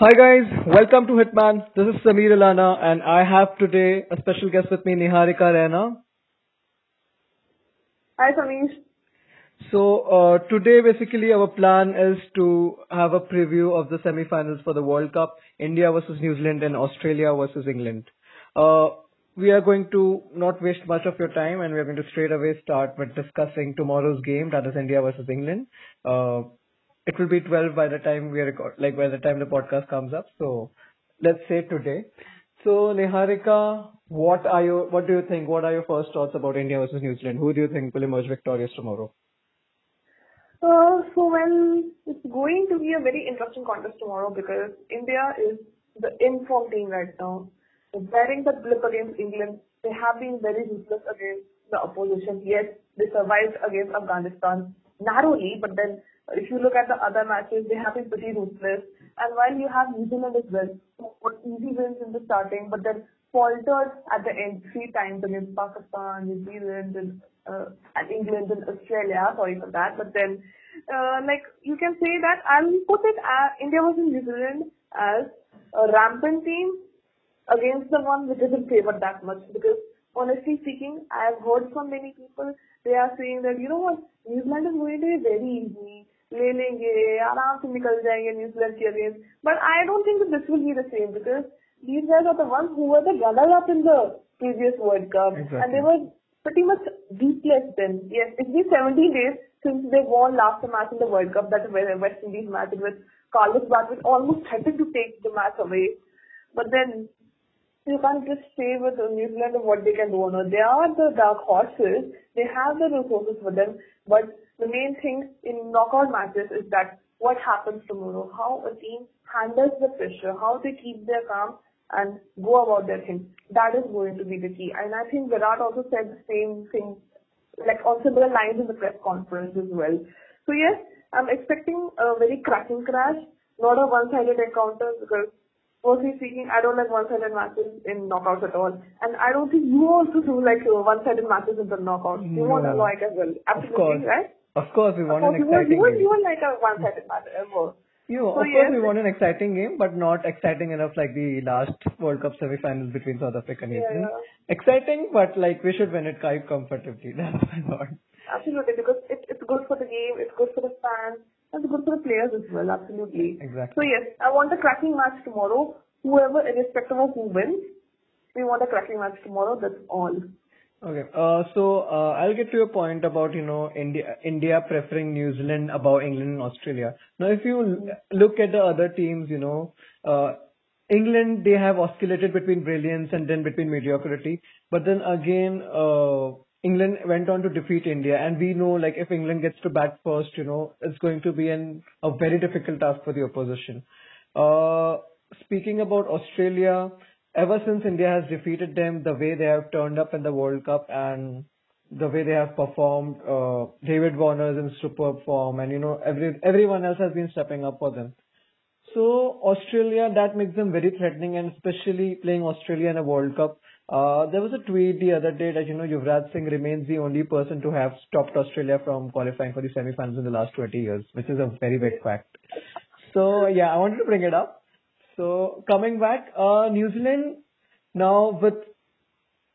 Hi guys, welcome to Hitman. This is Samir Alana and I have today a special guest with me, Niharika Raina. Hi, Samir. So uh, today basically our plan is to have a preview of the semi-finals for the World Cup, India versus New Zealand and Australia versus England. Uh, we are going to not waste much of your time and we are going to straight away start with discussing tomorrow's game, that is India versus England. Uh, it will be 12 by the time we record, like by the time the podcast comes up. So let's say today. So Niharika, what are you, what do you think? What are your first thoughts about India versus New Zealand? Who do you think will emerge victorious tomorrow? Uh, so, well, it's going to be a very interesting contest tomorrow because India is the informed team right now. Bearing the blip against England. They have been very ruthless against the opposition. Yes, they survived against Afghanistan narrowly, but then if you look at the other matches, they have been pretty ruthless. And while you have New Zealand as well, who easy wins in the starting, but then faltered at the end three times against Pakistan, New Zealand, and, uh, and England and Australia. Sorry for that. But then, uh, like you can say that I'll put it as India versus New Zealand as a rampant team against the one which isn't favored that much because honestly speaking, I have heard from many people, they are saying that, you know what, New Zealand is going to be very easy. ले लेंगे आराम से निकल जाएंगे New Zealand के against but I don't think this will be the same because these guys are the ones who were the runners up in the previous World Cup Exactly. and they were pretty much beatless then. Yes, it's been 17 days since they won last match in the World Cup, that West Indies match with Carlos Bradford almost threatened to take the match away. But then you can't just stay with New Zealand and what they can do or not. They are the dark horses. They have the resources for them. But the main thing in knockout matches is that what happens tomorrow, how a team handles the pressure, how they keep their calm and go about their thing. That is going to be the key. And I think Virat also said the same thing, like on similar lines in the press conference as well. So yes, I'm expecting a very cracking crash, not a one-sided encounter because Personally speaking, I don't like one-sided matches in knockouts at all. And I don't think you also do like one-sided matches in the knockouts. You want No. like as well. Absolutely, course. right? Of course, we want an exciting game. you won't like a one-sided match ever. Uh, you know, So of course, yes. we want an exciting game, but not exciting enough like the last World Cup semi-finals between South Africa and New Yeah, yeah. Exciting, but like we should win it quite comfortably. That's my thought. Absolutely, because it, it's good for the game, it's good for the fans, and it's good for the players as well, absolutely. Exactly. So yes, I want a cracking match tomorrow. Whoever, irrespective of who wins, we want a cracking match tomorrow, that's all. Okay. Uh, so uh, I'll get to your point about you know India preferring New Zealand above England and Australia. Now, if you look at the other teams, you know, uh, England they have oscillated between brilliance and then between mediocrity. But then again, England went on to defeat India, and we know like if England gets to bat first, you know, it's going to be a very difficult task for the opposition. Speaking about Australia, ever since India has defeated them, the way they have turned up in the World Cup and the way they have performed, uh, David Warner is in superb form, and you know every everyone else has been stepping up for them. So Australia, that makes them very threatening, and especially playing Australia in a World Cup. Uh, there was a tweet the other day that you know Yuvraj Singh remains the only person to have stopped Australia from qualifying for the semi-finals in the last 20 years, which is a very big fact. So yeah, I wanted to bring it up. So coming back, uh, New Zealand now with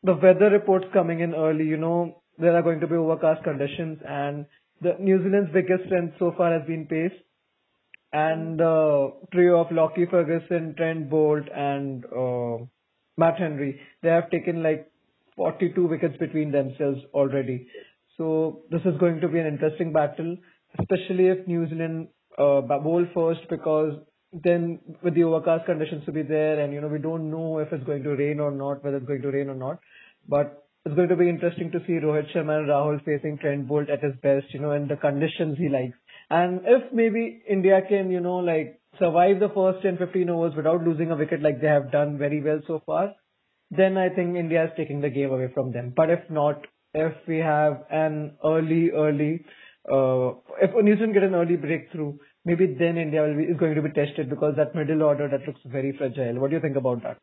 the weather reports coming in early, you know, there are going to be overcast conditions and the New Zealand's biggest strength so far has been pace. And the trio of Lockie Ferguson, Trent Boult and uh, Matt Henry, they have taken like 42 wickets between themselves already. So this is going to be an interesting battle, especially if New Zealand uh, bowl first because then with the overcast conditions to be there and you know we don't know if it's going to rain or not, whether it's going to rain or not. But it's going to be interesting to see Rohit Sharma and Rahul facing Trent Boult at his best, you know, and the conditions he likes. And if maybe India can, you know, like survive the first 10, 15 overs without losing a wicket like they have done very well so far, then I think India is taking the game away from them. But if not, if we have an early, early, uh, if New Zealand get an early breakthrough, maybe then India will be, is going to be tested because that middle order that looks very fragile. What do you think about that?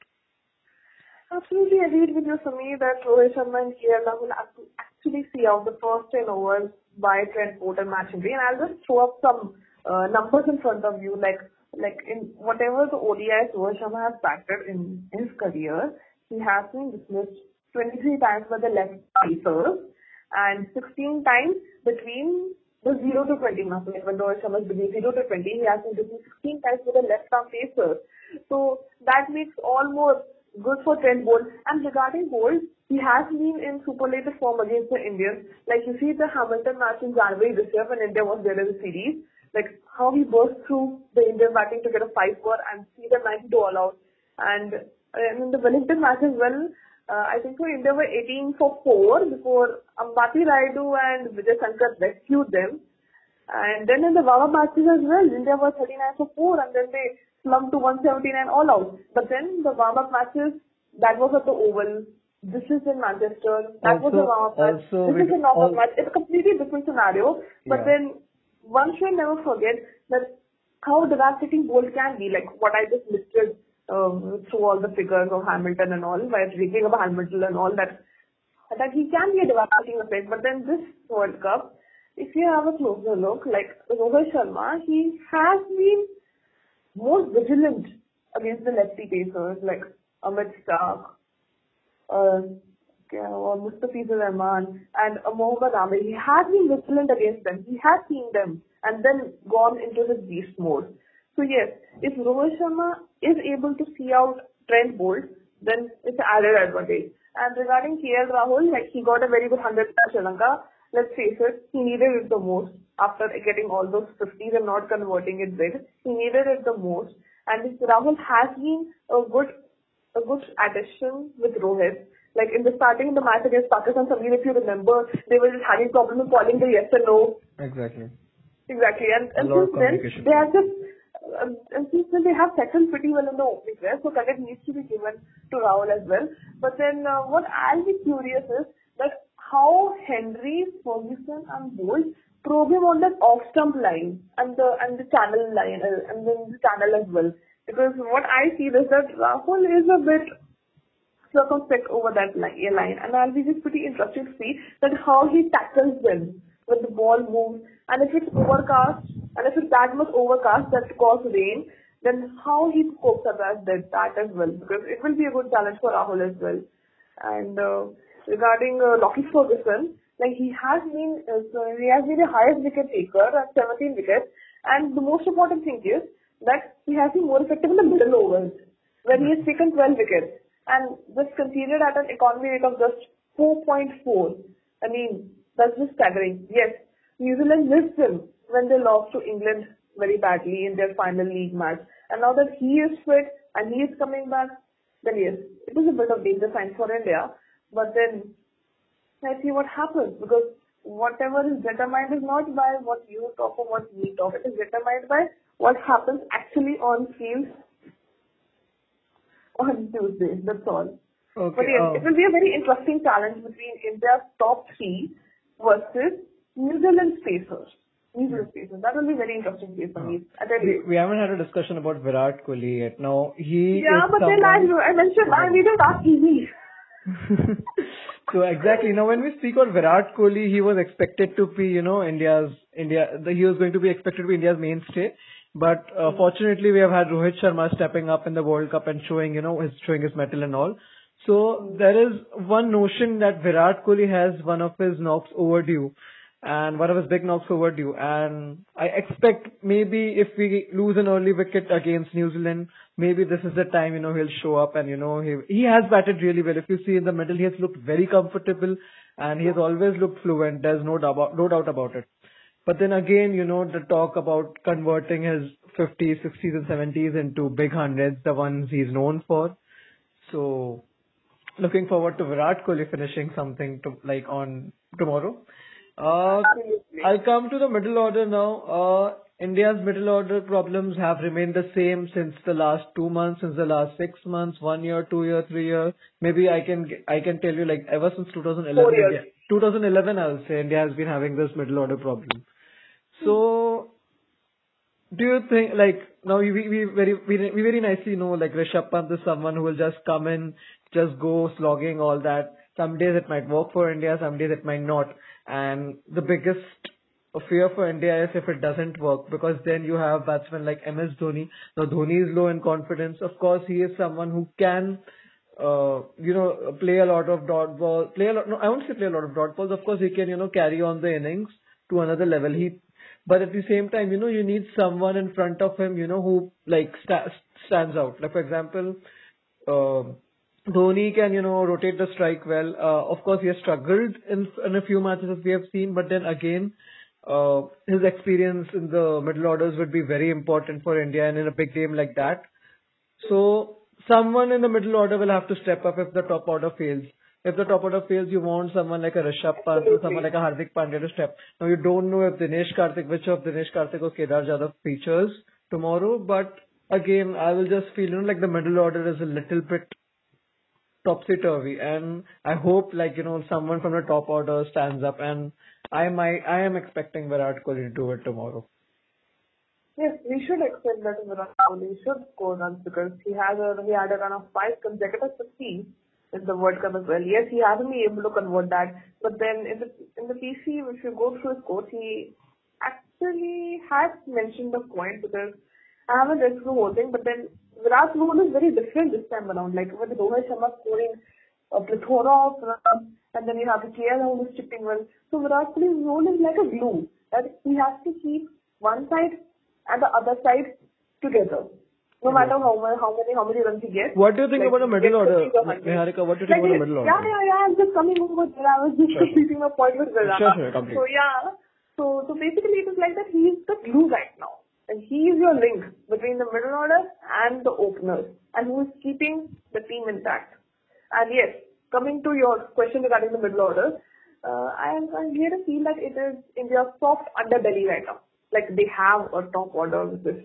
Absolutely agreed with you, Samir, that Rohit Sharma and KL will actually see out the first 10 overs by Trent Boult and And I'll just throw up some uh, numbers in front of you, like like in whatever the ODIs Rohit Sharma has batted in his career, he has been dismissed 23 times by the left pacers and 16 times between the 0 to 20 mark. Like when Rohit Sharma is between 0 to 20, he has been dismissed 16 times with the left arm pacers. So that makes all more good for Trent Boult. And regarding Boult, he has been in superlative form against the Indians. Like you see the Hamilton match in January this year when India was there in the series like how he burst through the Indian batting to get a five for and see the 92 all out. And uh, in the Wellington match as well, Uh, I think so India were 18 for 4 before Ambati Rayudu and Vijay Shankar rescued them. And then in the Wawa matches as well, India was 39 for 4 and then they slumped to 179 all out. But then the warm-up matches, that was at the Oval. This is in Manchester. That Also- was a warm-up match. This is a knockout match. It's a completely different scenario. But Yeah. then one should never forget that how devastating Boult can be, like what I just listed through all the figures of Hamilton and all, by reading about Hamilton and all that, that he can be a devastating effect. But then this World Cup, if you have a closer look, like Rohit Sharma, he has been more vigilant against the lefty pacers like Amit Starc, uh, Mustafizur Rahman and Mohammad Amir. He has been vigilant against them. He has seen them and then gone into his beast mode. So yes, if Rohit Sharma is able to see out Trent Boult, then it's an added advantage. And regarding KL Rahul, like he got a very good 100 for Sri Lanka. Let's face it, he needed it the most after getting all those 50s and not converting it big. He needed it the most. And if Rahul has been a good a good addition with Rohit. Like in the starting of the match against Pakistan, Samir, if you remember, they were just having problems calling the yes and no. Exactly. Exactly. And, and lot of since then, they have just, since then they have settled pretty well in the opening there, so credit needs to be given to Rahul as well. But then uh, what I'll be curious is that how Henry, Ferguson and Boult probe him on that off stump line and the and the channel line uh, and then the channel as well. Because what I see is that Rahul is a bit circumspect over that li- line and I'll be just pretty interested to see that how he tackles them when the ball moves and if it's overcast and if it's that much overcast that cause rain then how he copes up that, that as well because it will be a good challenge for Rahul as well. And uh, regarding uh, Lockie Ferguson like he has been uh, so he has been the highest wicket taker at 17 wickets and the most important thing is that he has been more effective in the middle overs where he has taken 12 wickets. And this conceded at an economy rate of just 4.4. I mean, that's just staggering. Yes, New Zealand missed him when they lost to England very badly in their final league match. And now that he is fit and he is coming back, then yes, it is a bit of danger sign for India. But then let's see what happens because whatever is determined is not by what you talk or what we talk. It is determined by what happens actually on field on Tuesday. That's all. Okay. But yes, uh, it will be a very interesting challenge between India's top three versus New Zealand's pacers. Zealand's pacers. That will be very interesting case for me. We, we haven't had a discussion about Virat Kohli yet. Now he Yeah, but then I, someone- I mentioned I needed ask easy. so exactly now when we speak about Virat Kohli, he was expected to be, you know, India's India. The, he was going to be expected to be India's mainstay. But uh, mm-hmm. fortunately, we have had Rohit Sharma stepping up in the World Cup and showing, you know, his showing his mettle and all. So mm-hmm. there is one notion that Virat Kohli has one of his knocks overdue, and one of his big knocks overdue. And I expect maybe if we lose an early wicket against New Zealand, maybe this is the time you know he'll show up and you know he he has batted really well. If you see in the middle, he has looked very comfortable and he has always looked fluent. There's no doubt no doubt about it. But then again, you know, the talk about converting his 50s, 60s and 70s into big hundreds, the ones he's known for. So, looking forward to Virat Kohli finishing something to, like on tomorrow. Uh. I'll come to the middle order now. Uh, India's middle order problems have remained the same since the last two months, since the last six months, one year, two year, three year. Maybe I can I can tell you like ever since 2011. Four years. 2011, I will say India has been having this middle order problem. So, do you think like now we we very we, we very nicely know like Rishabh Pant is someone who will just come in, just go slogging all that. Some days it might work for India, some days it might not. And the biggest fear for India is if it doesn't work because then you have batsmen like MS Dhoni. Now Dhoni is low in confidence. Of course, he is someone who can, uh, you know, play a lot of dot balls. Play a lot. No, I won't say play a lot of dot balls. Of course, he can, you know, carry on the innings to another level. He, but at the same time, you know, you need someone in front of him, you know, who like sta- stands out. Like for example, uh, Dhoni can, you know, rotate the strike well. Uh, of course, he has struggled in in a few matches as we have seen, but then again uh, his experience in the middle orders would be very important for India and in a big game like that. So someone in the middle order will have to step up if the top order fails. If the top order fails, you want someone like a Rishabh Pant or someone like a Hardik Pandya to step. Now you don't know if Dinesh Karthik, which of Dinesh Karthik or Kedar Jadhav features tomorrow, but again, I will just feel, you know, like the middle order is a little bit topsy-turvy and I hope like, you know, someone from the top order stands up and I might, I am expecting Virat Kohli to do it tomorrow. Yes, we should expect that Virat Kohli should score runs because he has a he had a run of five consecutive 50 in the World Cup as well. Yes, he hasn't been able to convert that, but then in the in the PC, if you go through his quote, he actually has mentioned the point because I haven't read the whole thing, but then Virat's role is very different this time around. Like with Rohit Sharma scoring a plethora of runs and then you have the KL who is chipping well. So Virat Kohli's role is like a glue that he has to keep one side and the other side together. No Yeah. matter how many, how many, how many runs he gets. What do you think Like, about the middle order? 50 or 100. Niharika, what do you think Like, about the middle order? Yeah, yeah, yeah. I'm just coming over there. I was just Sure. completing my point with Vedanta. Sure, sure, complete. So yeah. So so basically it is like that he is the glue right now. And he is your link between the middle order and the openers and who is keeping the team intact. And yes, coming to your question regarding the middle order, uh, I am here to feel that it is India's soft underbelly right now. Like they have a top order which is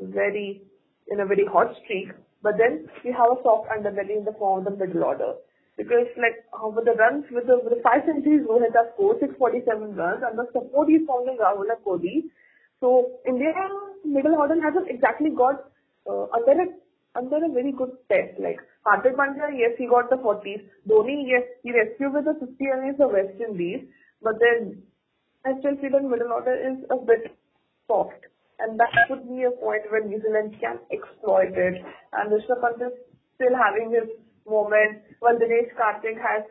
very in a very hot streak, but then we have a soft underbelly in the form of the middle order. Because like uh, with the runs with the with the five centuries Rohit has scored six forty seven runs and the support he's in Rahul and Kohli. So India middle order hasn't exactly got uh, under a very good test. Like Hardik Pandya, yes, he got the 40s. Dhoni, yes, he rescued with the 50 against the West Indies. But then I still feel that middle order is a bit soft. And that could be a point where New Zealand can exploit it. And Rishabh Pant is still having his moment, while Dinesh Karthik has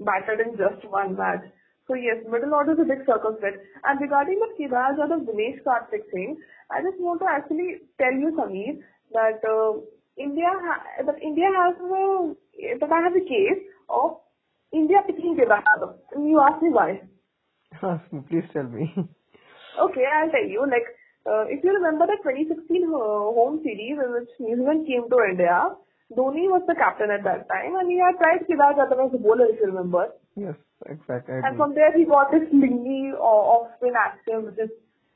batted in just one match. So yes, middle order is a fit. And regarding the Kedar Jadhav Dinesh Karthik thing, I just want to actually tell you, Sameer, that uh, India ha- that India has a that I have a case of India picking Kedar. And you ask me why. Please tell me. Okay, I'll tell you. Like, uh, if you remember the 2016 uh, home series in which New Zealand came to India, Dhoni was the captain at that time, and he had tried Kedar Jadhav as a bowler, if you remember. yes, exactly. And from there, he got this lingy or off-spin action, which is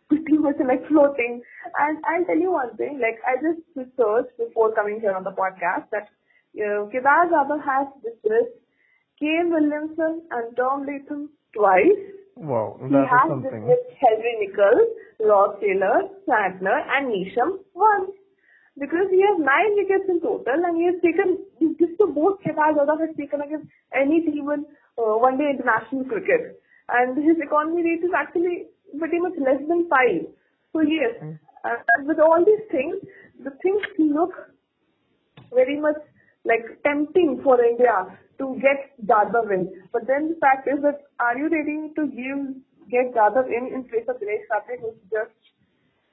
pretty much like floating. And I'll tell you one thing, like I just researched before coming here on the podcast that uh, Kedar Jadhav has dismissed Kane Williamson and Tom Latham twice. Wow, He that is has something. dismissed Henry Nicholls, Ross Taylor, Santner and Neesham once. Because he has nine wickets in total and he has taken, this to both Kedar Jadhav has taken against any team in uh, one day international cricket. And his economy rate is actually pretty much less than five. So yes, uh, with all these things, the things look very much like tempting for India to get Jadhav in. But then the fact is that are you ready to give get Jadhav in in place of Dinesh Karthik who's just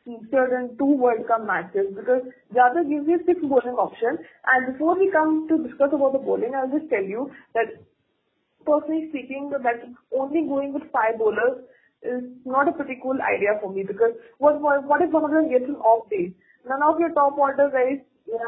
featured in two World Cup matches? Because Jadhav gives you six bowling options. And before we come to discuss about the bowling, I'll just tell you that personally speaking, that only going with five bowlers is not a pretty cool idea for me because what what, what if one of them gets an off day? None of your top order guys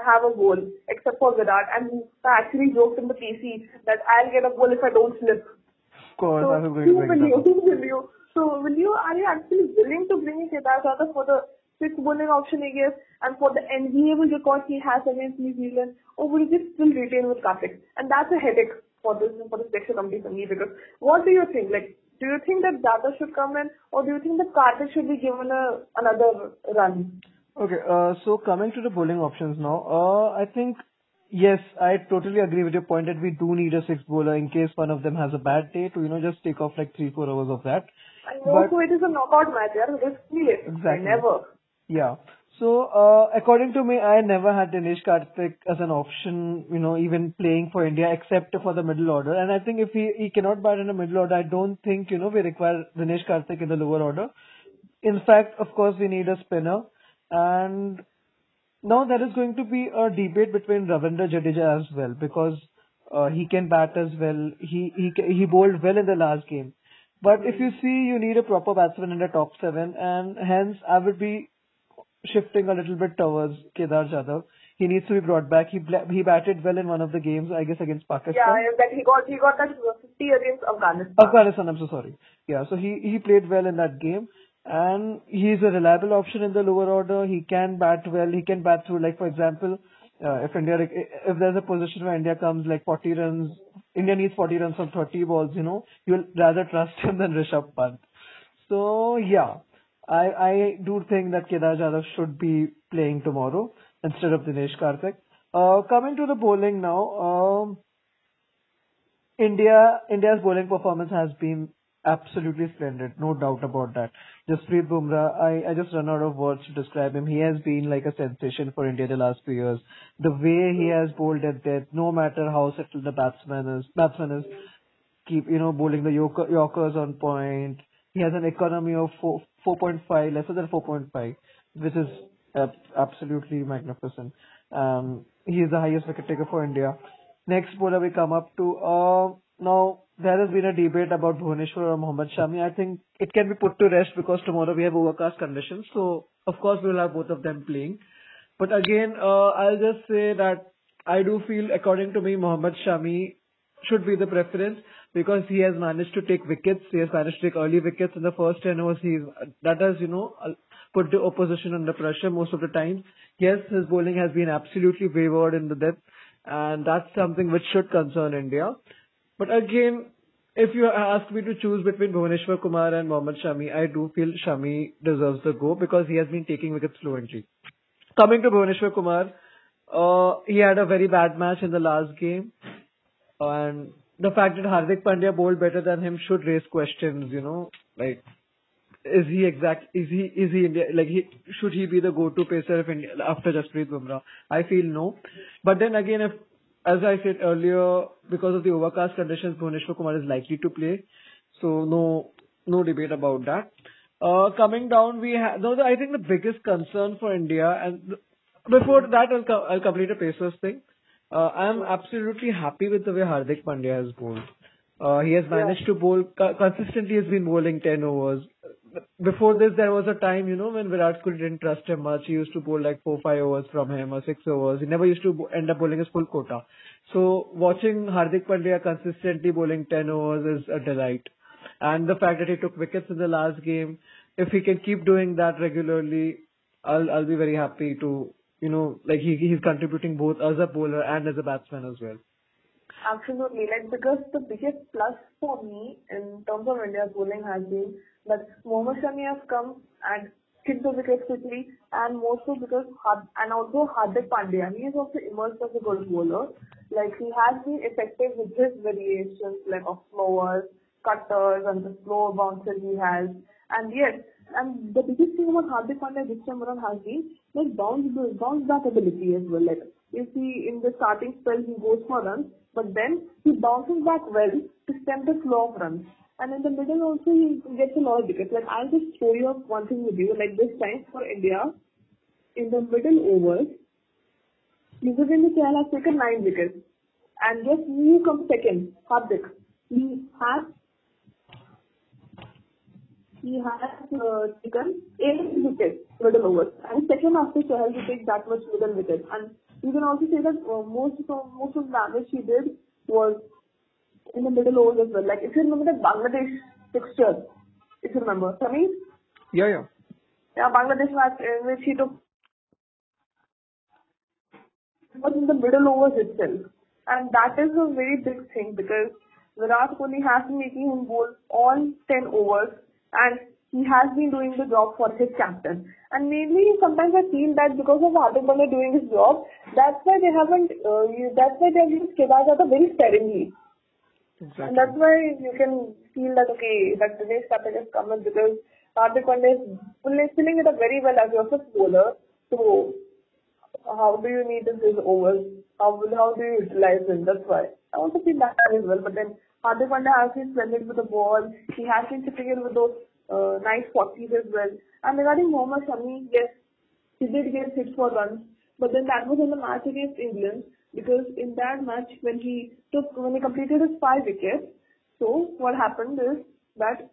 have a goal except for Virat, and I actually joked in the PC that I'll get a goal if I don't slip. Of course, So that is going who to will you? will you? So will you? Are you actually willing to bring in Kedar Jadhav for the sixth bowling option, I guess, and for the enviable record he has against New Zealand, or will you just still retain with Karthik? And that's a headache for this for the selection committee for me because what do you think? Like, do you think that Jadhav should come in, or do you think that Karthik should be given a another run? Okay, uh, so coming to the bowling options now, uh, I think, yes, I totally agree with your point that we do need a sixth bowler in case one of them has a bad day to, you know, just take off like three, four hours of that. And also But- it is a knockout match, yeah, serious. Exactly. Never. Yeah. So, uh, according to me, I never had Dinesh Karthik as an option, you know, even playing for India except for the middle order. And I think if he, he cannot bat in the middle order, I don't think, you know, we require Dinesh Karthik in the lower order. In fact, of course, we need a spinner. And now there is going to be a debate between Ravindra Jadeja as well because uh, he can bat as well. He, he, he bowled well in the last game. But if you see, you need a proper batsman in the top seven and hence I would be shifting a little bit towards Kedar Jadhav. He needs to be brought back. He bla- he batted well in one of the games, I guess against Pakistan. Yeah, that he got he got that 50 against Afghanistan. Afghanistan, I'm so sorry. Yeah, so he, he played well in that game and he's a reliable option in the lower order. He can bat well. He can bat through, like for example, uh, if India, if there's a position where India comes like 40 runs, India needs 40 runs from 30 balls, you know, you'll rather trust him than Rishabh Pant. So yeah, I, I do think that Kedar Jadhav should be playing tomorrow instead of Dinesh Karthik. Uh, coming to the bowling now, um, India India's bowling performance has been absolutely splendid, no doubt about that. Jasprit Bumrah, I, I just run out of words to describe him. He has been like a sensation for India the last few years. The way he has bowled at death, no matter how settled the batsman is, batsman is, keep you know bowling the yorkers on point. He has an economy of four, 4.5, lesser than 4.5, which is absolutely magnificent. Um, he is the highest wicket taker for India. Next bowler we come up to, uh, now there has been a debate about Bhuvaneshwar or Mohammad Shami. I think it can be put to rest because tomorrow we have overcast conditions. So of course we will have both of them playing. But again, uh, I'll just say that I do feel, according to me, Mohammad Shami should be the preference because he has managed to take wickets. He has managed to take early wickets in the first 10 overs. He's, that has, you know, uh, put the opposition under pressure most of the time. Yes, his bowling has been absolutely wavered in the depth and that's something which should concern India. But again, if you ask me to choose between Bhuvaneshwar Kumar and Mohammad Shami, I do feel Shami deserves the go because he has been taking wickets fluently. Coming to Bhuvaneshwar Kumar, uh, he had a very bad match in the last game, and the fact that Hardik Pandya bowled better than him should raise questions. You know, like is he exact? Is he is he India? Like he should he be the go-to pacer of India after Jasprit Bumrah? I feel no. But then again, if as I said earlier, because of the overcast conditions, Bhuvaneshwar Kumar is likely to play. So no no debate about that. Uh, coming down, we have no. I think the biggest concern for India, and before that, I'll co- I'll complete a Pacers thing. Uh, I'm absolutely happy with the way Hardik Pandya has bowled. Uh, he has managed to bowl co- consistently. Has been bowling ten overs. Before this, there was a time, you know, when Virat Kohli didn't trust him much. He used to bowl like four, five overs from him or six overs. He never used to end up bowling his full quota. So watching Hardik Pandya consistently bowling 10 overs is a delight. And the fact that he took wickets in the last game, if he can keep doing that regularly, I'll I'll be very happy to, you know, like he he's contributing both as a bowler and as a batsman as well. Absolutely. Like, because the biggest plus for me in terms of India's bowling has been that Mohammad Shami has come and kicked the wickets quickly, and more so because and also Hardik Pandya, he is also emerged as a good bowler. Like, he has been effective with his variations, like of slowers, cutters, and the slow bounces he has. And yes, and the biggest thing about Hardik Pandya this time around has been like bounce bounce back ability as well. Like you see in the starting spell he goes for runs, but then he bounces back well to stem the flow of runs. And in the middle also he gets a lot of wickets. Like I'll just show you one thing with you. Like this time for India, in the middle overs, Yuzvendra Chahal has taken nine wickets. And just who comes second? Hardik. He has he has uh, taken eight wickets middle overs. And second after Chahal to take that much middle wickets. And you can also say that uh, most of most of the damage he did was in the middle overs as well. Like if you remember the Bangladesh fixture, if you remember, Sameer, Yeah, yeah. yeah, Bangladesh match in which he took was in the middle overs itself. And that is a very big thing because Virat Kohli has been making him bowl all 10 overs and he has been doing the job for his captain. And mainly sometimes I feel that because of Hardik Pandya doing his job, that's why they haven't, uh, that's why they have used Kedar Jadhav very sparingly. Exactly. And that's why you can feel that, okay, that today's topic is coming because Hardik Pandya is filling it up very well as your first bowler. So how do you need his overs? How how do you utilize him? That's why. I also feel that as well. But then Hardik Pandya has been splendid with the ball. He has been chipping in with those uh, nice 40s as well. And regarding Mohammad Shami, yes, he did get hit for runs. But then that was in the match against England because in that match when he took when he completed his five wickets, so what happened is that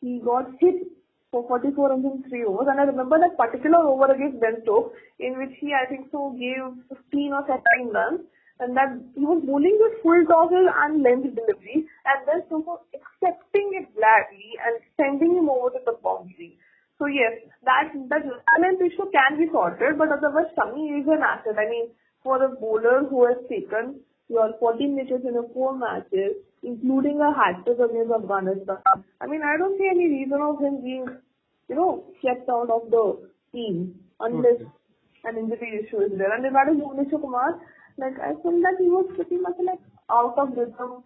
he got hit for 44 runs in three overs. And I remember that particular over against Ben Stokes, in which he, I think so, gave 15 or 17 runs. And that he was bowling with full tosses and length delivery, and then Stokes accepting it gladly and sending him over to the boundary. So yes, that that talent issue can be sorted, but otherwise Shami is an asset. I mean, for a bowler who has taken your 14 wickets in a four matches, including a hat trick against Afghanistan. I mean, I don't see any reason of him being, you know, kept out of the team unless Okay. an injury issue is there. And regarding Bhuvneshwar Kumar, like I feel that he was pretty much like out of rhythm.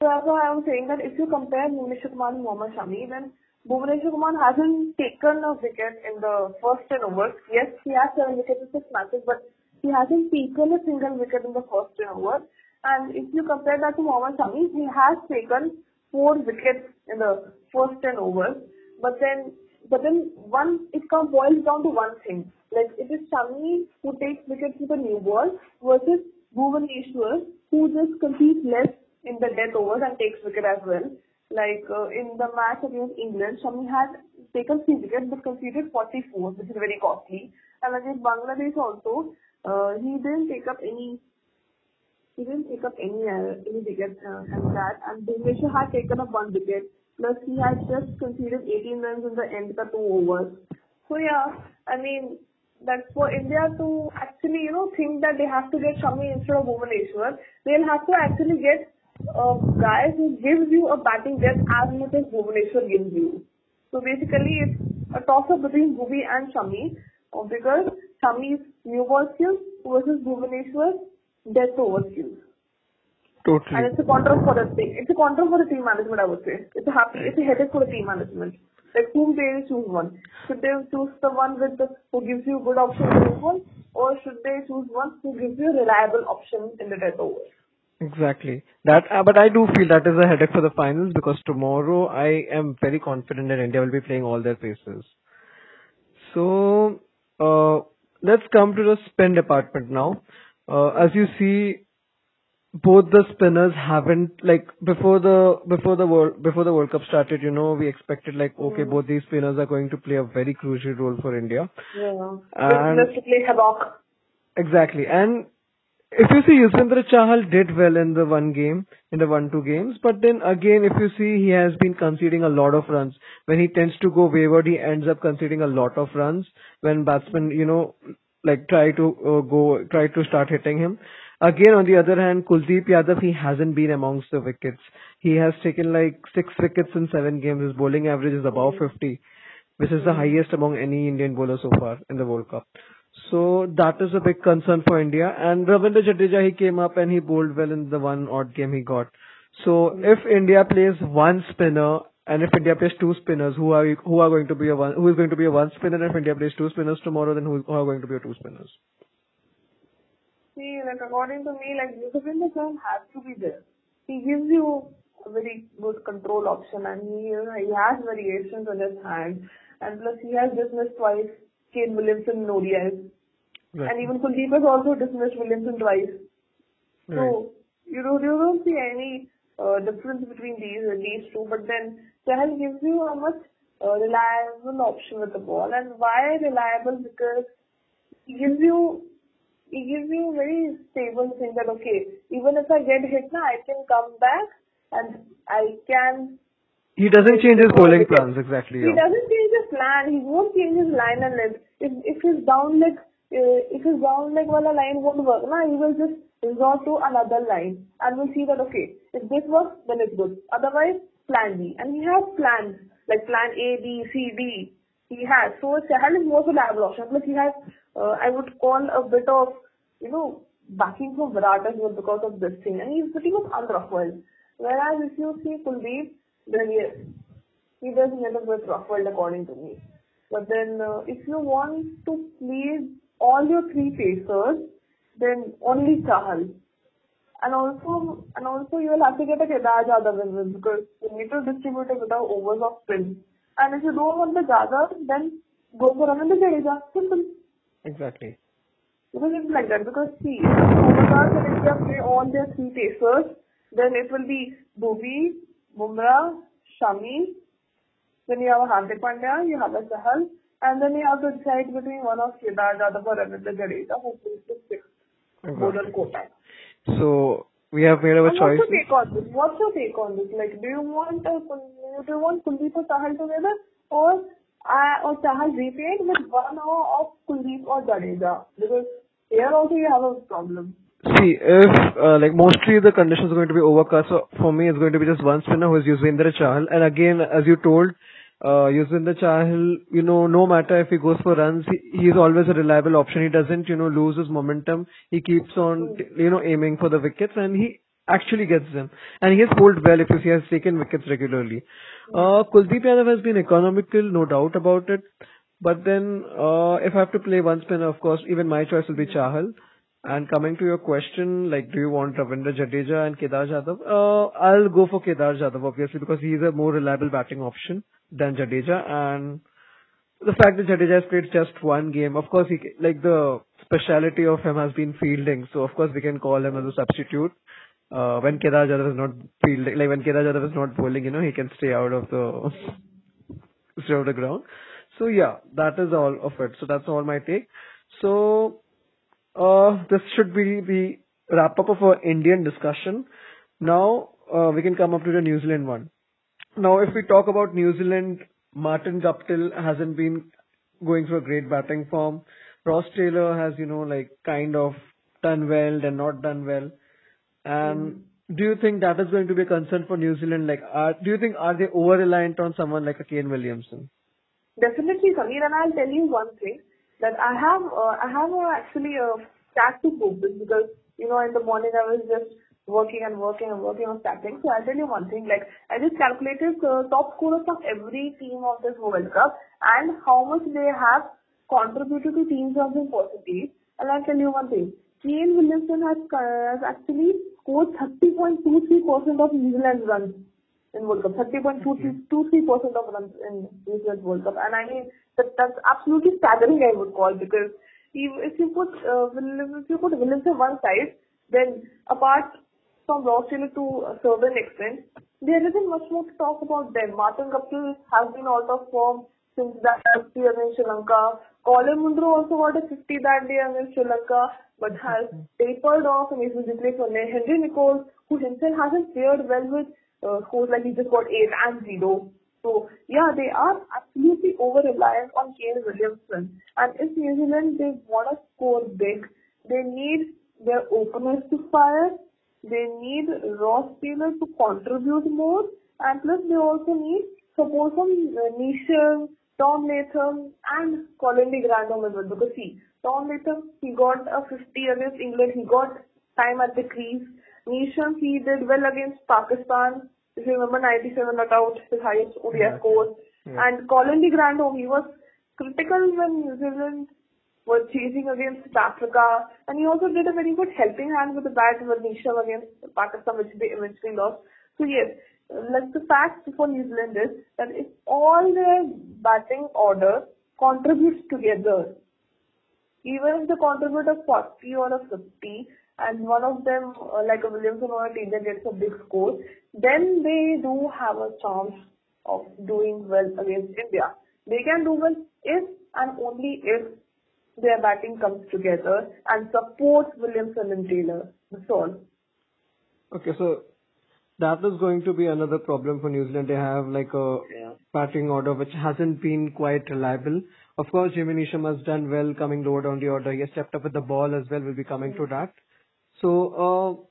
That's why I was saying that if you compare Bhuvneshwar Kumar and Mohammad Shami, then Bhuvneshwar Kumar hasn't taken a wicket in the first 10 overs. Yes, he has 7 wickets in 6 matches, but he hasn't taken a single wicket in the first 10 overs. And if you compare that to Mohammad Shami, he has taken 4 wickets in the first 10 overs. But then, but then one, it comes boils down to one thing. Like it is Shami who takes wickets with a new ball versus Bhuvaneshwar who just competes less in the death overs and takes wicket as well. Like uh, in the match against England, Shami had taken 3 wickets but conceded 44, which is very costly. And against Bangladesh also, uh, he didn't take up any he didn't take up any uh, any wicket uh, and that. And Bhuvneshwar had taken up one wicket. Plus he had just conceded 18 runs in the end of two overs. So yeah, I mean that's for India to actually you know think that they have to get Shami instead of Bhuvaneshwar. They'll have to actually get a guy who gives you a batting depth as much as Bhuvaneshwar gives you. So basically, it's a toss-up between Bhuvi and Shami uh, because Shami's new ball skills versus Bhuvaneshwar's death over skills. And Totally. it's a control for the thing. It's a control for the team management, I would say. It's a happy, it's a headache for the team management. Like whom they choose one. Should they choose the one with the, who gives you good option in the or should they choose one who gives you a reliable option in the death over? Exactly. That, uh, but I do feel that is a headache for the finals because tomorrow I am very confident that India will be playing all their faces. So, uh, let's come to the spin department now. Uh, as you see, both the spinners haven't like before the before the world before the World Cup started. You know, we expected like okay, both these spinners are going to play a very crucial role for India. Yeah. And- to play havoc. Exactly. And if you see Yuzvendra Chahal did well in the one game, in the one two games, but then again if you see he has been conceding a lot of runs. When he tends to go wayward, he ends up conceding a lot of runs when batsmen, you know, like try to uh, go, try to start hitting him. Again, on the other hand, Kuldeep Yadav, he hasn't been amongst the wickets. He has taken like six wickets in seven games. His bowling average is above mm-hmm. 50, which is the mm-hmm. highest among any Indian bowler so far in the World Cup. So that is a big concern for India. And Ravindra Jadeja, he came up and he bowled well in the one odd game he got. So mm-hmm. if India plays one spinner and if India plays two spinners, who are who are going to be a one who is going to be a one spinner? And If India plays two spinners tomorrow, then who, who are going to be a two spinners? See, like according to me, like Yuzvendra Chahal has to be there. He gives you a very good control option and he, he has variations on his hand. And plus he has dismissed twice Kane Williamson in ODIs. And even Kuldeep has also dismissed Williamson twice. Right. So you don't you don't see any uh, difference between these these two. But then Chahal gives you a much uh, reliable option with the ball. And why reliable? Because he gives you he gives you very stable thing that okay, even if I get hit now, I can come back and I can. He doesn't change his bowling plans exactly. He doesn't change his plan. He won't change his line and length. If if his down leg uh, if his down leg wala line won't work, na, he will just resort to another line and we'll see that okay, if this works, then it's good. Otherwise, plan B. And he has plans like plan A, B, C, D. He has. So Chahal is more of a reliable option. Plus he has, uh, I would call a bit of, you know, backing from Virat as well because of this thing. And he's pretty much unruffled. Whereas if you see Kuldeep, then yes, he does end up with ruffled according to me. But then uh, if you want to please all your three pacers, then only Chahal. And also, and also you will have to get a Kedar Jadhav in this because you need to distribute it without overs of spin. And if you don't want the Jadhav, then go for Ravindra Jadeja. Simple. Exactly. Because it's like that. Because see, if Overcast and India play all their three pacers, then it will be Bhuvi, Bumrah, Shami, then you have a Hardik Pandya, you have a Chahal, and then you have to decide between one of Kedar Jadhav or Ravindra Jadeja who plays the sixth bowler quota. So we have made our And choice. What's your take on this? What's your take on this? Like, do you want Kul- do you want Kuldeep or Chahal together, or uh, or Chahal repaid with one or of Kuldeep or Jadeja? Because here also you have a problem. See, if uh, like mostly the conditions are going to be overcast, so for me it's going to be just one spinner who is using Yuzvendra Chahal. And again, as you told, uh, Yuzvendra Chahal, you know, no matter if he goes for runs, he, he is always a reliable option. He doesn't, you know, lose his momentum. He keeps on, you know, aiming for the wickets, and he actually gets them. And he has bowled well if you see, he has taken wickets regularly. Uh, Kuldeep Yadav has been economical, no doubt about it. But then, uh, if I have to play one spinner, of course, even my choice will be Chahal. And coming to your question, like, do you want Ravindra Jadeja and Kedar Jadhav? Uh, I'll go for Kedar Jadhav, obviously, because he's a more reliable batting option than Jadeja. And the fact that Jadeja has played just one game, of course, he, like, the speciality of him has been fielding. So, of course, we can call him as a substitute. Uh, when Kedar Jadhav is not fielding, like, when Kedar Jadhav is not bowling, you know, he can stay out of the, stay out of the ground. So, yeah, that is all of it. So, that's all my take. So, uh, this should be the wrap up of our Indian discussion. Now, uh, we can come up to the New Zealand one. Now, if we talk about New Zealand, Martin Guptill hasn't been going through a great batting form. Ross Taylor has, you know, like kind of done well, then not done well. And do you think that is going to be a concern for New Zealand? Like, are, do you think are they over reliant on someone like a Kane Williamson? Definitely, Samir, and I'll tell you one thing that I have uh, I have actually a stat to this because you know in the morning I was just working and working and working on statting. So I'll tell you one thing, like I just calculated the top scorers of every team of this World Cup and how much they have contributed to team champion percentage. And I'll tell you one thing, Kane Williamson has, uh, has actually scored 30.23% of New Zealand's runs in World Cup, 30.23% of runs in New Zealand World Cup. And I mean, that, that's absolutely staggering, I would call, because if you put, uh, if you put Williamson one side, then apart from Taylor to a certain extent, there isn't much more to talk about them. Martin Guptill has been out of form since that year in Sri Lanka. Colin Munro also got a 50 that day against Sri Lanka, but has tapered off and is replaced by Henry Nicholls, who himself hasn't fared well with uh, scores like he just got 8 and 0. So, yeah, they are absolutely over-reliant on Kane Williamson. And if New Zealand, they want to score big, they need their openers to fire, they need Ross Taylor to contribute more, and plus they also need support from uh, Neesham, Tom Latham, and Colin de Grandhomme as well. Because see, Tom Latham, he got a 50 against England, he got time at the crease. Neesham, he did well against Pakistan. If you remember, 97 not out, his highest ODI Yeah. score. Yeah. And Colin de Grandhomme, he was critical when New Zealand were chasing against South Africa, and he also did a very good helping hand with the bat with Neesham against Pakistan, which they eventually lost. So yes, like the fact for New Zealand is that if all their batting order contributes together, even if they contribute a 40 or a 50, and one of them, uh, like a Williamson or a Taylor, gets a big score, then they do have a chance of doing well against India. They can do well if and only if their batting comes together and supports Williamson and Taylor. That's all. Okay, so that is going to be another problem for New Zealand. They have like a Yeah. batting order which hasn't been quite reliable. Of course, Jimmy Neesham has done well coming lower down the order. He has stepped up with the ball as well. We'll be coming to that. So, uh,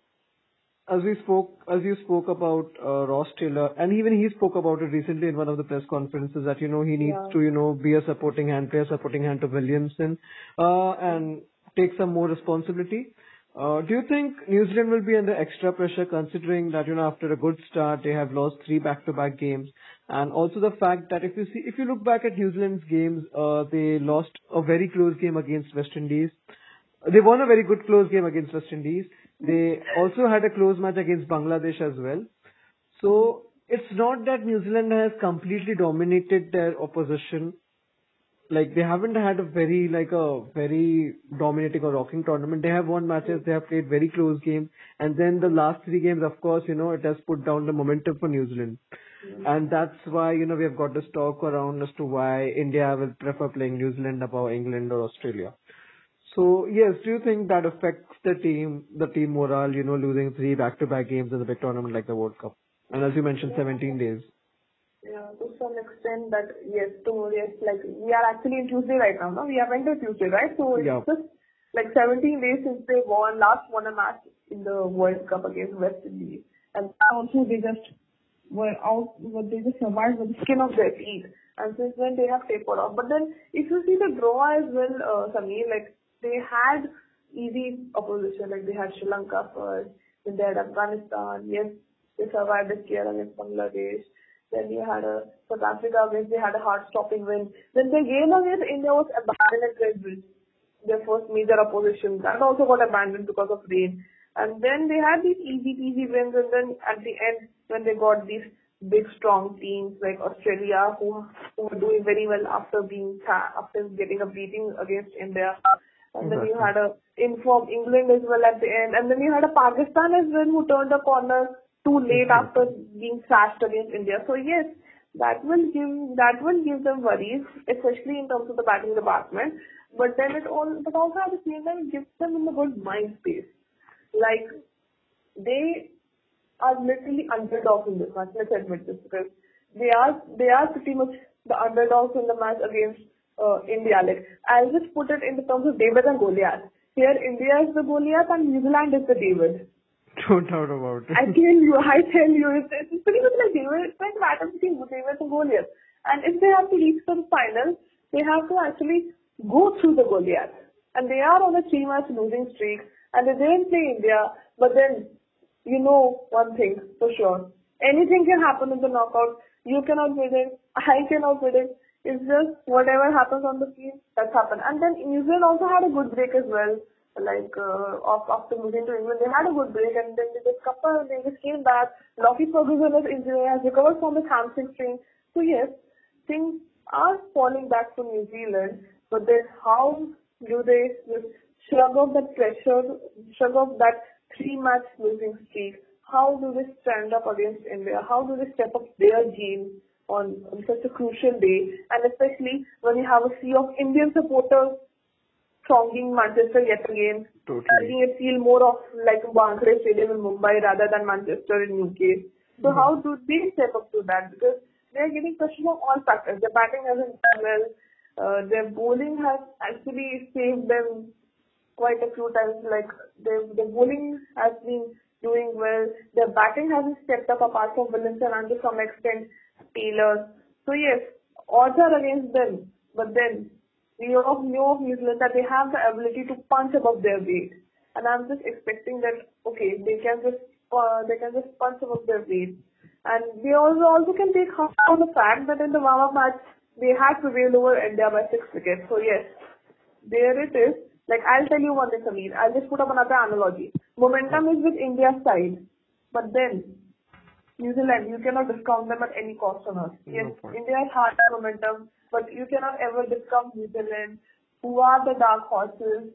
as we spoke, as you spoke about uh, Ross Taylor, and even he spoke about it recently in one of the press conferences that you know he needs to you know be a supporting hand, play a supporting hand to Williamson, uh, and take some more responsibility. Uh, do you think New Zealand will be under extra pressure considering that you know after a good start they have lost three back-to-back games, and also the fact that if you see if you look back at New Zealand's games, uh, they lost a very close game against West Indies. They won a very good close game against West Indies. They also had a close match against Bangladesh as well. So it's not that New Zealand has completely dominated their opposition. Like they haven't had a very like a very dominating or rocking tournament. They have won matches. They have played very close games, and then the last three games, of course, you know, it has put down the momentum for New Zealand, mm-hmm. and that's why you know we have got this talk around as to why India will prefer playing New Zealand above England or Australia. So yes, do you think that affects the team, the team morale? You know, losing three back-to-back games in a big tournament like the World Cup, and as you mentioned, 17 days. Yeah, to some extent that yes, to yes, like we are actually in Tuesday right now, no? We have entered Tuesday, right? So it's Yeah. just like 17 days since they won last won a match in the World Cup against West Indies, and also they just were out, but they just survived with the skin of their teeth. And since then they have tapered off. But then if you see the draw as well, uh, Sameer, like they had easy opposition, like they had Sri Lanka first, then they had Afghanistan. Yes, they survived the scare against Bangladesh. Then you had a South Africa against they had a hard stopping win. Then the game against India was abandoned at Red. Their first major opposition. That also got abandoned because of rain. And then they had these easy peasy wins and then at the end when they got these big strong teams like Australia who who were doing very well after being after getting a beating against India. And then you had a informed England as well at the end. And then you had a Pakistan as well who turned the corner too late after being thrashed against India. So yes, that will give that will give them worries, especially in terms of the batting department. But then it all but also at the same time it gives them in a good mind space. Like they are literally underdogs in this match. Let's admit this because they are they are pretty much the underdogs in the match against Uh, India. Like I'll just put it in the terms of David and Goliath. Here India is the Goliath and New Zealand is the David. No doubt about it. I tell you, I tell you, it's, it's pretty much like David. It's like battle between David and Goliath. And if they have to reach the final, they have to actually go through the Goliath. And they are on a three-match losing streak, and they didn't play India. But then, you know one thing for sure: anything can happen in the knockout. You cannot predict. I cannot predict. It's just whatever happens on the field, that's happened. And then New Zealand also had a good break as well like uh, after moving to England, they had a good break and then they just couple, they just came back. Lockie Ferguson is injury has recovered from his hamstring strain. So yes, things are falling back for New Zealand, but then how do they just shrug off that pressure, shrug off that three-match losing streak? How do they stand up against India? How do they step up their game on, on such a crucial day? And especially when you have a sea of Indian supporters thronging Manchester yet again, Totally. making it feel more of like Wankhede Stadium in Mumbai rather than Manchester in UK. So how do they step up to that? Because they're getting pressure from all factors. Their batting hasn't done well. Uh, their bowling has actually saved them quite a few times. Like their their bowling has been doing well. Their batting hasn't stepped up apart from Williamson and to some extent Taylor. So yes, odds are against them. But then we all know of New Zealand that they have the ability to punch above their weight. And I'm just expecting that okay, they can just uh, they can just punch above their weight. And they also also can take half on the fact that in the warm-up match they had prevailed over India by six wickets. So yes, there it is. Like I'll tell you one thing, Sameer. I'll just put up another analogy. Momentum is with India's side, but then New Zealand, you cannot discount them at any cost on us. Yes. India has hard momentum, but you cannot ever discount New Zealand, who are the dark horses,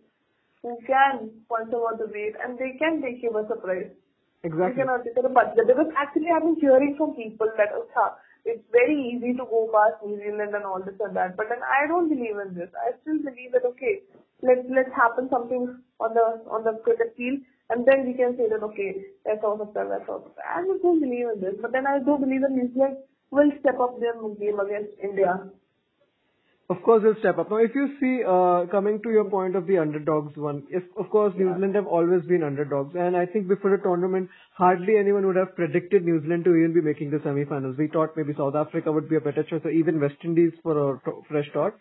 who can punch over the weight, and they can take you by surprise. Exactly. You Exactly. cannot take a budget because actually I've been hearing from people that "Acha, it's very easy to go past New Zealand and all this and that. But then I don't believe in this. I still believe that okay, let's let's happen something on the on the cricket field and then we can say that okay, that's all of that, that's all of that. I don't believe in this. But then I do believe that New Zealand will step up their game against India. Of course, they'll step up. Now, if you see, uh, coming to your point of the underdogs one, if, of course, New Yeah. Zealand have always been underdogs, and I think before the tournament, hardly anyone would have predicted New Zealand to even be making the semi-finals. We thought maybe South Africa would be a better choice, or even West Indies for a fresh start.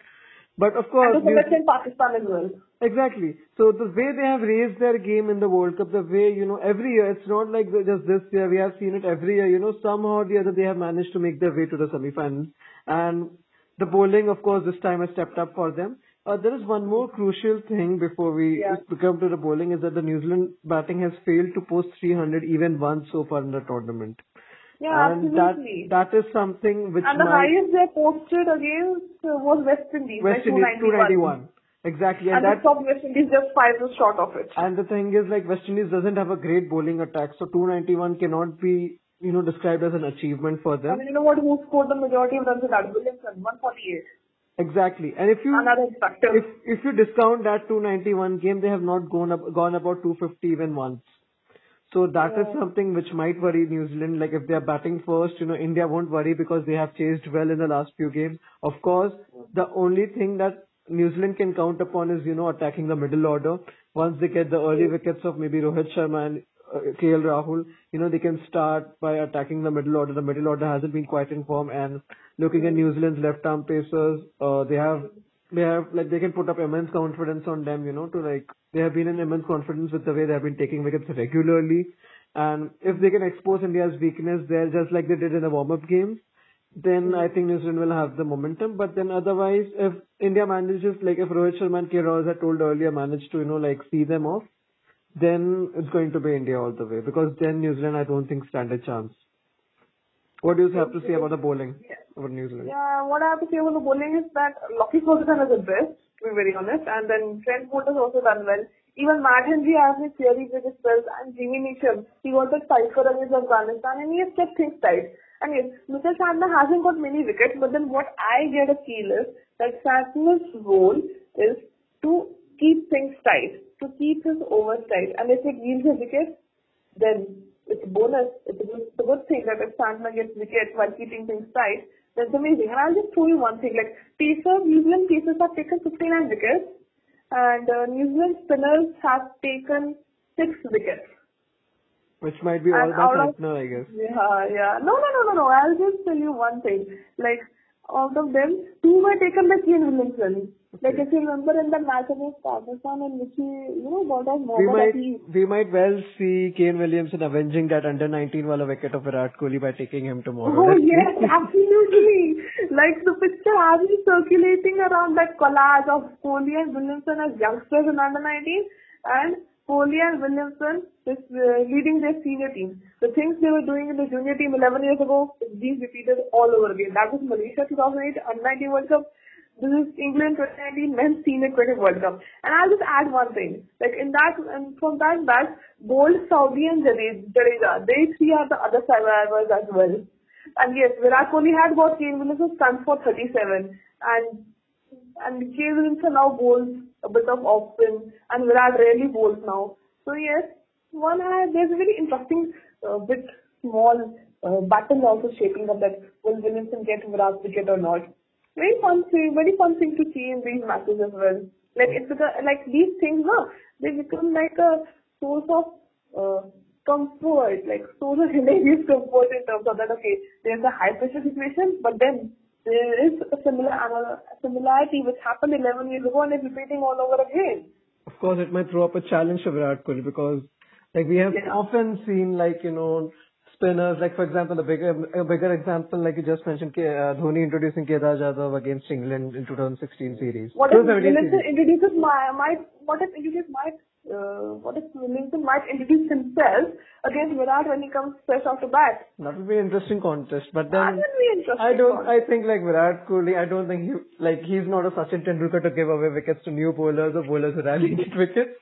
But of course, And to some New- extent Pakistan as well. Exactly. So the way they have raised their game in the World Cup, the way, you know, every year, it's not like just this year, we have seen it every year, you know, somehow or the other they have managed to make their way to the semi-finals. And the bowling, of course, this time has stepped up for them. Uh, there is one more crucial thing before we Yeah. come to the bowling is that the New Zealand batting has failed to post 300 even once so far in the tournament. Yeah, and that, absolutely. that is something which and the highest they posted against was West Indies, West Indies 291. Exactly. And, And, that, top West Indies just five was short of it. And the thing is, like, West Indies doesn't have a great bowling attack, so 291 cannot be, you know, described as an achievement for them. I mean, you know what? Who scored the majority of runs in that? Williamson, 148. Exactly. And if you, Another factor. if, if you discount that 291 game, they have not gone up, gone about 250 even once. So that is Yeah. something which might worry New Zealand. Like if they are batting first, you know, India won't worry because they have chased well in the last few games. Of course, the only thing that New Zealand can count upon is, you know, attacking the middle order. Once they get the early wickets of maybe Rohit Sharma and uh, KL Rahul, you know, they can start by attacking the middle order. The middle order hasn't been quite in form and looking at New Zealand's left arm pacers, uh, they have they have like they can put up immense confidence on them, you know, to like they have been in immense confidence with the way they have been taking wickets regularly. And if they can expose India's weakness there just like they did in the warm up games, then I think New Zealand will have the momentum. But then otherwise if India manages like if Rohit Sharma and. As I told earlier, manage to, you know, like see them off, then it's going to be India all the way. Because then New Zealand I don't think stand a chance. What do you have to say about the bowling over New Zealand? Yeah, what I have to say about the bowling is that Lockie Ferguson is the best, to be very honest, and then Trent Boult has also done well. Even Matt Henry has his theories with his spells, and Jimmy Neesham, he got that fifer against Afghanistan, and he has kept things tight. And yes, Mitchell Santner hasn't got many wickets, but then what I get a feel is that Santner's role is to keep things tight, to keep his overs tight, and if it yields a wicket, then it's a bonus. It's a good, it's a good thing that if Santner gets wickets while keeping things tight, that's amazing. And I'll just show you one thing. Like Pacers, New Zealand Pacers have taken 59 wickets, and uh, New Zealand spinners have taken six wickets. Which might be all And by Santner, I guess. Yeah, yeah. No, no, no, no, no. I'll just tell you one thing. Like out of them, two were taken by Kane Williamson. Like if you remember in the match against Pakistan in which he, you know, got us We might Ali. we might well see Kane Williamson avenging that under 19 wala wicket of Virat Kohli by taking him tomorrow. Oh yes, absolutely. Like the picture has been circulating around that collage of Kohli and Williamson as youngsters in under 19 and Kohli and Williamson is uh, leading their senior team. The things they were doing in the junior team 11 years ago is being repeated all over again. That was Malaysia 2008 under 19 World Cup. This is England 2019 Men's Senior Cricket World Cup. And I'll just add one thing. Like in that, and from that batch, Boult, Southee and Jade- Jadeja, they three are the other survivors as well. And yes, Virat Kohli had got Kane Williamson stunned for 37. And and Kane Williamson now bowls a bit of off spin and Virat rarely bowls now. So yes, one had, there's a very interesting uh, bit small uh, battle also shaping up that will Williamson get Virat's wicket or not. Very fun thing, very fun thing to see in these matches as well. Like it's because, like these things, no, they become like a source of uh, comfort, like source of hilarious comfort in terms of that. Okay, there's a high pressure situation, but then there is a similar a similarity which happened 11 years ago and is repeating all over again. Of course, it might throw up a challenge to Virat Kohli because, like, we have Yeah. often seen, like, you know, spinners, like, for example, a bigger, a bigger example, like you just mentioned, uh, Dhoni introducing Kedar Jadhav against England in 2016 series. What if 2017 introduces my, might, what if introduces might, uh, what if Williamson might introduce himself against Virat when he comes fresh off the bat? That would be an interesting contest, but That then would be interesting. I don't. contest. I think like Virat Kohli. I don't think he like he's not a Sachin Tendulkar to give away wickets to new bowlers or bowlers who rarely get wickets.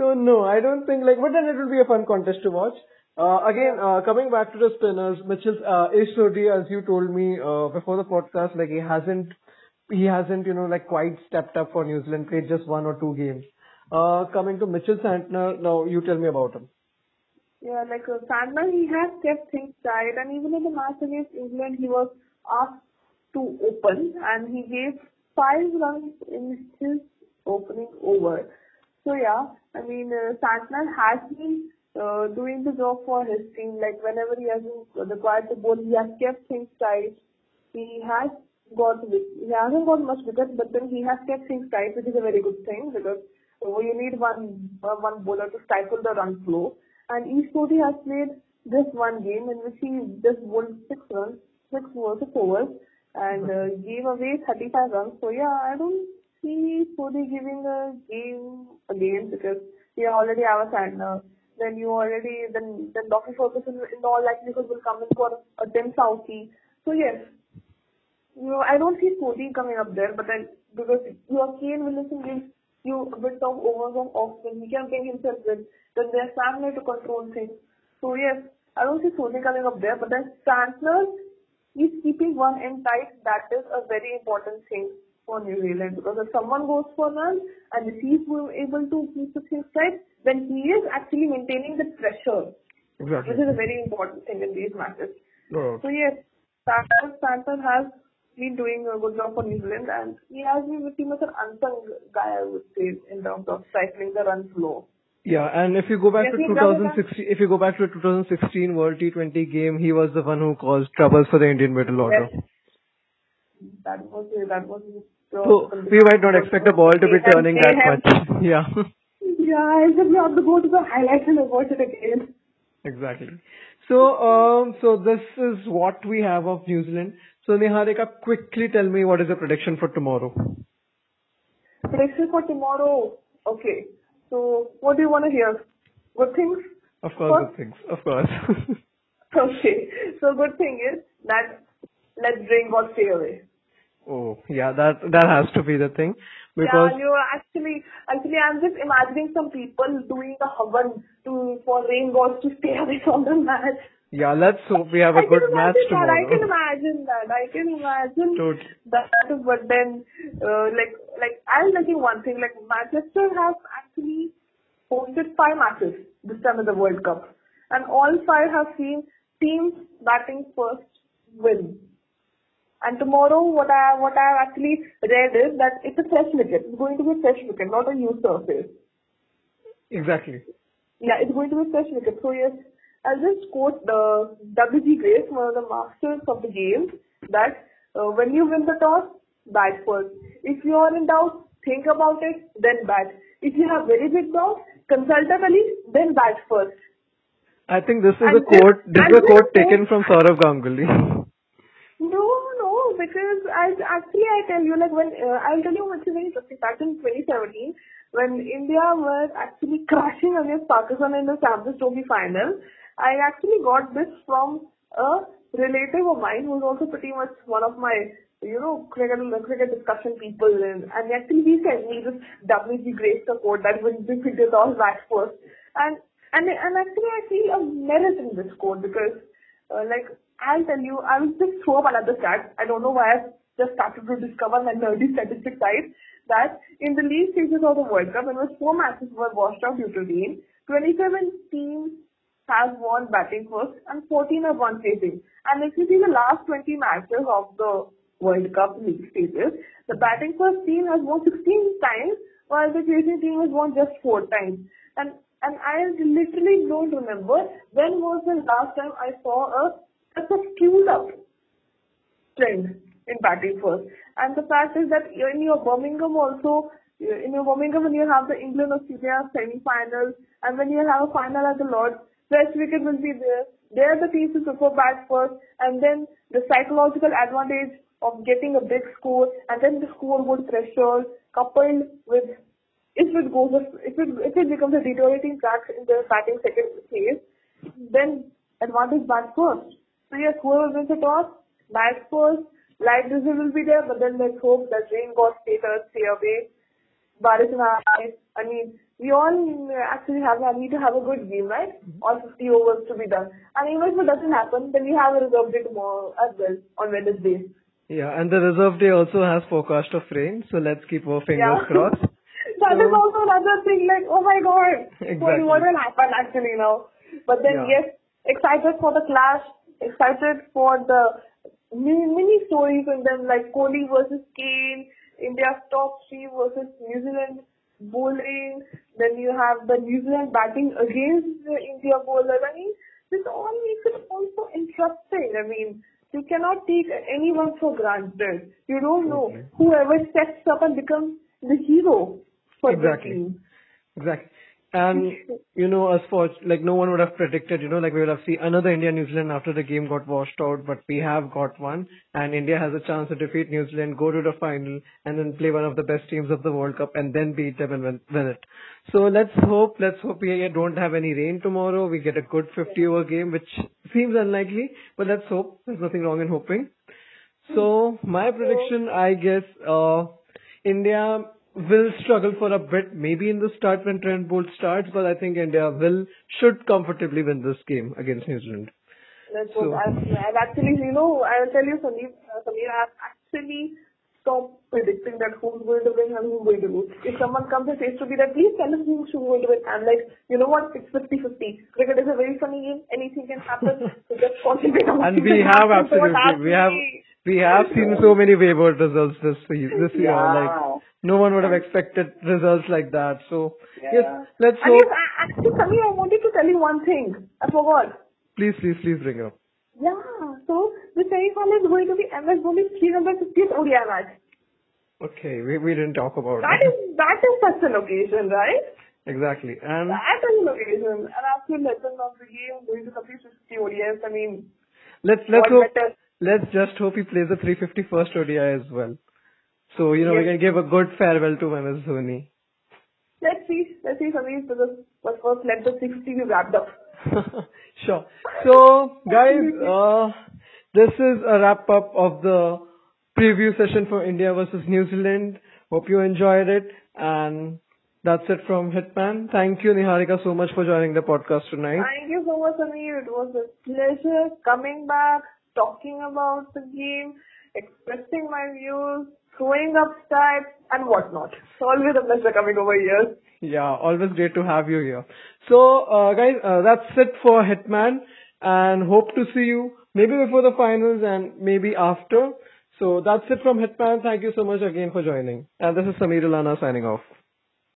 So no, I don't think like. But then it will be a fun contest to watch. Uh, again, uh, coming back to the spinners, Mitchell uh, as you told me uh, before the podcast, like he hasn't, he hasn't, you know, like quite stepped up for New Zealand. Played just one or two games. Uh, coming to Mitchell Santner, now you tell me about him. Yeah, like uh, Santner, he has kept things tight, and even in the match against England, he was asked to open, and he gave five runs in his opening over. So yeah, I mean, uh, Santner has been doing the job for his team. Like whenever he has required to bowl, he has kept things tight. He has got he hasn't got much wickets, but then he has kept things tight, which is a very good thing because uh, you need one uh, one bowler to stifle the run flow. And East Coast has played this one game in which he just bowled six runs, six overs, six overs, and uh, gave away 35 runs. So yeah, I don't see Sodhi giving a game again because we already have a Santner. Then you already then then Dr. Ferguson in all likelihood will come in for a Tim Southee. So yes, you know, I don't see Sodhi coming up there, but then because your Kane Williamson gives you a bit of overwhelm off when he can bring himself with, then there's Santner to control things. So yes, I don't see Sodhi coming up there, but then Santner is keeping one end tight. That is a very important thing for New Zealand because if someone goes for runs and if he's able to keep the things tight, then he is actually maintaining the pressure, Exactly. which is a very important thing in these matches. No, So yes, Santner has been doing a good job for New Zealand and he has been pretty much an unsung guy, I would say, in terms of stifling the run flow. Yeah, and if you go back Yes, to 2016, if you go back to the 2016 World T20 game, he was the one who caused troubles for the Indian middle order. Yes. That was that was So we might not expect the ball to be turning that have- much. Yeah, Yeah, I just have to go to the highlights and watch it again. exactly. So, um, so this is what we have of New Zealand. So Niharika, quickly tell me what is the prediction for tomorrow? Prediction for tomorrow. Okay. So what do you want to hear? Good things? Of course, good things. Of course. Okay. So good thing is that let's drink God stay away. Oh, yeah, that that has to be the thing because yeah, you know, actually, actually, I'm just imagining some people doing a havan to for rain gods to stay away from the match. yeah, let's hope we have a I good match that. I can imagine that. I can imagine Totally. that. But then, uh, like, like tell you one thing. Like Manchester has actually hosted five matches this time in the World Cup, and all five have seen teams batting first win. And tomorrow, what I what I have actually read is that it's a fresh wicket. It's going to be a fresh wicket, not a used surface. Exactly. Yeah, it's going to be a fresh wicket. So yes, I'll just quote the W.G. Grace, one of the masters of the game, that uh, when you win the toss, bat first. If you are in doubt, think about it, then bat. If you have very big doubt, consult a colleague, then bat first. I think this is And a quote. this- is a quote quote- taken from Sourav Ganguly. Because I actually I tell you like when uh, I'll tell you what's very interesting. Back in 2017, when India was actually crashing against Pakistan in the Champions Trophy final, I actually got this from a relative of mine who's also pretty much one of my you know cricket cricket discussion people, and, and actually he sent me this WG Grace quote that when we figured all that first, and and and actually I feel a merit in this quote because uh, like I'll tell you, I will just throw up another stat. I don't know why I've just started to discover my nerdy statistic side that in the league stages of the World Cup, in which four matches were washed out due to rain, 27 teams have won batting first and 14 have won chasing. And if you see the last 20 matches of the World Cup league stages, the batting first team has won 16 times while the chasing team has won just four times. And and I literally don't remember when was the last time I saw a such a skewed up trend in batting first. And the fact is that in your Birmingham also, in your Birmingham when you have the England Australia semi-finals and when you have a final at the Lords, fresh wicket will be there. There the teams will prefer bat first and then the psychological advantage of getting a big score and then the scoreboard pressure coupled with if it goes if it if it becomes a deteriorating track in the batting second phase, then advantage bat first. So yes, whoever wins the toss, bat first. Light drizzle will be there, but then let's hope that rain god status stay away. Barish and I, I mean, we all actually have need to have a good game, right? Mm-hmm. All 50 overs to be done. And even if it doesn't happen, then we have a reserve day tomorrow as well on Wednesday. Yeah, and the reserve day also has forecast of rain, so let's keep our fingers Yeah. crossed. That is So- also another thing, like, oh my god, Exactly. what will happen actually now? But then, Yeah. yes, excited for the clash, excited for the mini, mini stories and then like Kohli versus Kane, India's top three versus New Zealand bowling. Then you have the New Zealand batting against the India bowlers. I mean, this all makes it also interesting. I mean, you cannot take anyone for granted. You don't know Okay. whoever steps up and becomes the hero for Exactly. the team. Exactly. And you know, us for like no one would have predicted, you know, like we would have seen another India New Zealand after the game got washed out, but we have got one, and India has a chance to defeat New Zealand, go to the final, and then play one of the best teams of the World Cup, and then beat them and win, win it. So let's hope, let's hope we don't have any rain tomorrow. We get a good 50 over game, which seems unlikely, but let's hope. There's nothing wrong in hoping. So my prediction, I guess, uh, India will struggle for a bit, maybe in the start when Trent Boult starts, but I think India will should comfortably win this game against New Zealand. Let's So-. I've, I've actually, you know, I'll tell you, Sandeep, uh, Samir, I've actually stopped predicting that who's going to win and who's going to lose. If someone comes and says to me that, please tell us who's going to win, I'm like, you know what, it's 50-50. Cricket is a very funny game, anything can happen, so just concentrate on And we have absolutely, we have. We have seen so many wayward results this se- this year. Yeah. Like no one would have expected results like that. So yes, let's And hope. yes, I- actually, Samir, I wanted to tell you one thing. I forgot. Please, please, please bring it up. Yeah, so the semi-final is going to be MS Dhoni's 350th ODI match. Okay, we we didn't talk about that. That is that is such an occasion, right? exactly. And That is an occasion. An absolute legend of the game going to complete 50 ODIs. I mean, let's let's better? Let's just hope he plays the 350 first ODI as well. So you know we can give a good farewell to MS Dhoni. Let's see. Let's see, Samir, because but first let the 60 be wrapped up. sure. So, guys, uh, this is a wrap up of the preview session for India versus New Zealand. Hope you enjoyed it. And that's it from Hitman. Thank you, Niharika, so much for joining the podcast tonight. Thank you so much, Samir. It was a pleasure coming back, talking about the game, expressing my views, throwing up stats, and whatnot. It's always a pleasure coming over here. Yeah, always great to have you here. So, uh, guys, uh, that's it for Hitman. And hope to see you maybe before the finals and maybe after. So that's it from Hitman. Thank you so much again for joining. And this is Samir Ulana signing off.